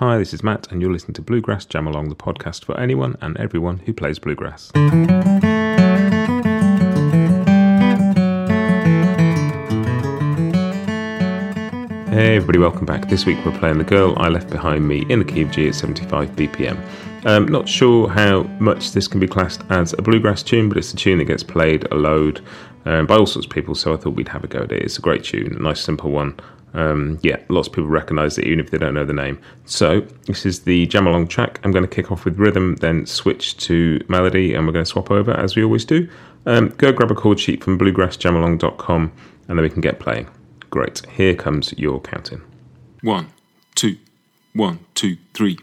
Hi, this is Matt, and you're listening to Bluegrass Jam Along, the podcast for anyone and everyone who plays bluegrass. Hey everybody, welcome back. This week we're playing The Girl I Left Behind Me in the key of G at 75 BPM. Um, not sure how much this can be classed as a bluegrass tune, but it's a tune that gets played a load um, by all sorts of people, so I thought we'd have a go at it. It's a great tune, a nice simple one. Um, yeah, lots of people recognise it even if they don't know the name. So, this is the jam along track. I'm going to kick off with rhythm, then switch to melody, and we're going to swap over as we always do. Um, go grab a chord sheet from bluegrassjamalong.com and then we can get playing. Great. Here comes your counting. One, two, one, two, three.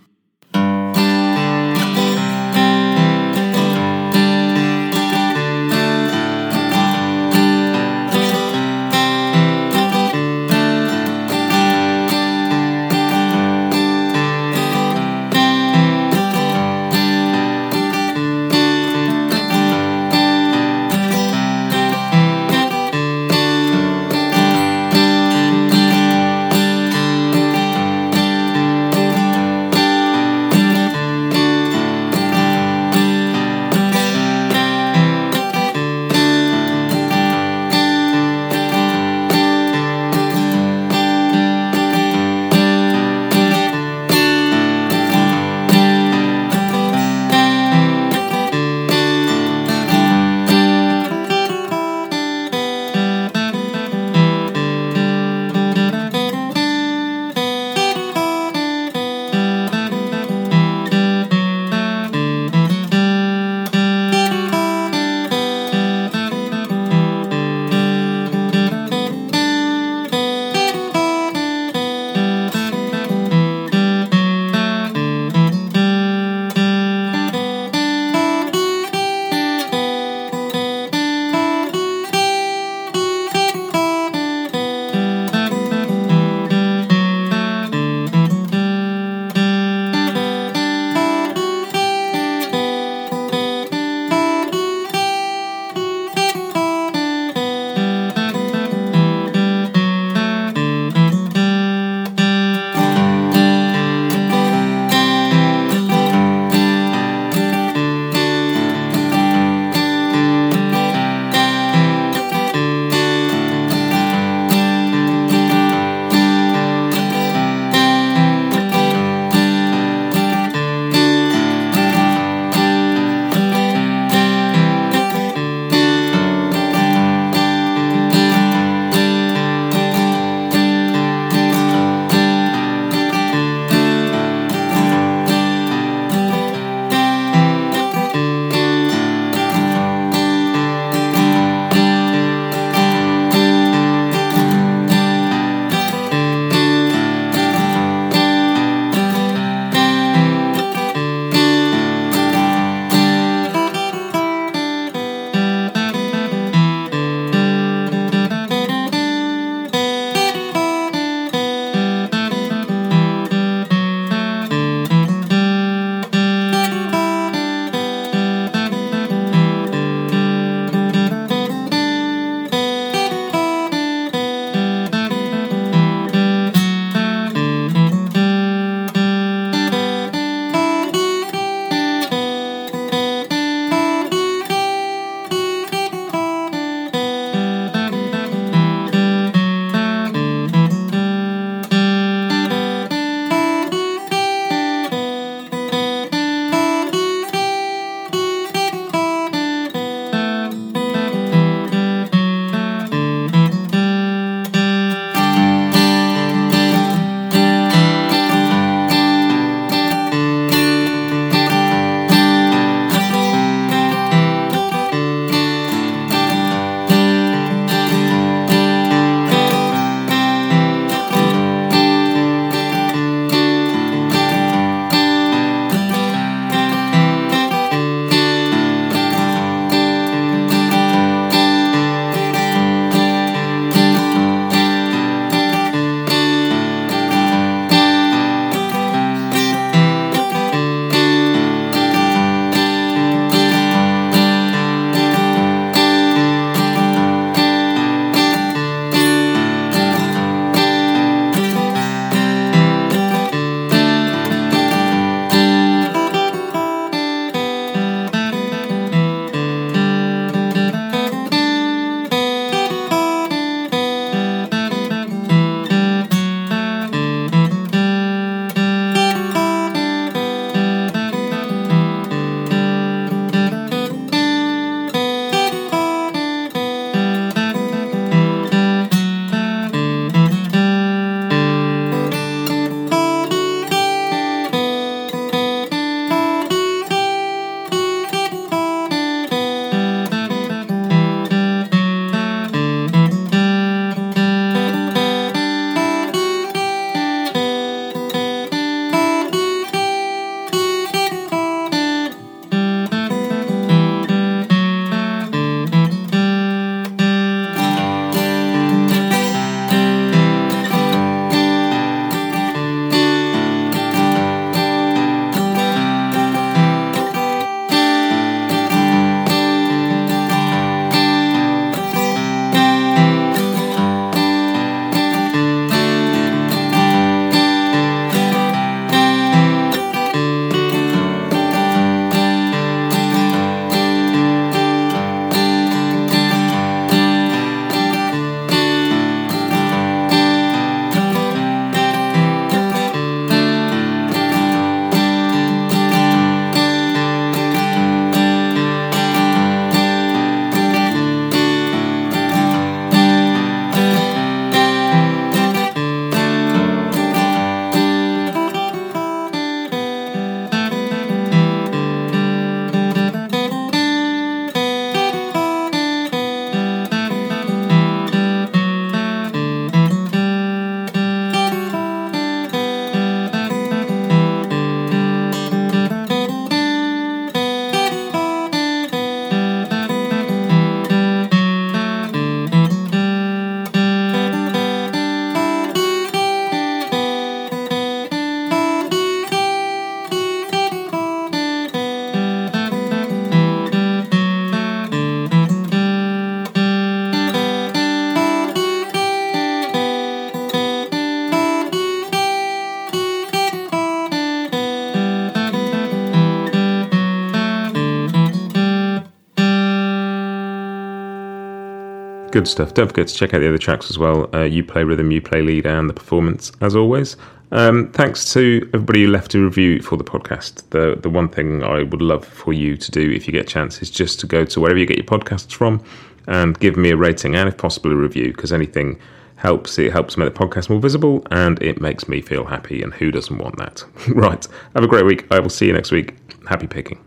Good stuff. Don't forget to check out the other tracks as well. Uh, you play rhythm, you play lead, and the performance, as always. Um, thanks to everybody who left a review for the podcast. The the one thing I would love for you to do if you get a chance is just to go to wherever you get your podcasts from and give me a rating and, if possible, a review because anything helps. It helps make the podcast more visible and it makes me feel happy. And who doesn't want that? right. Have a great week. I will see you next week. Happy picking.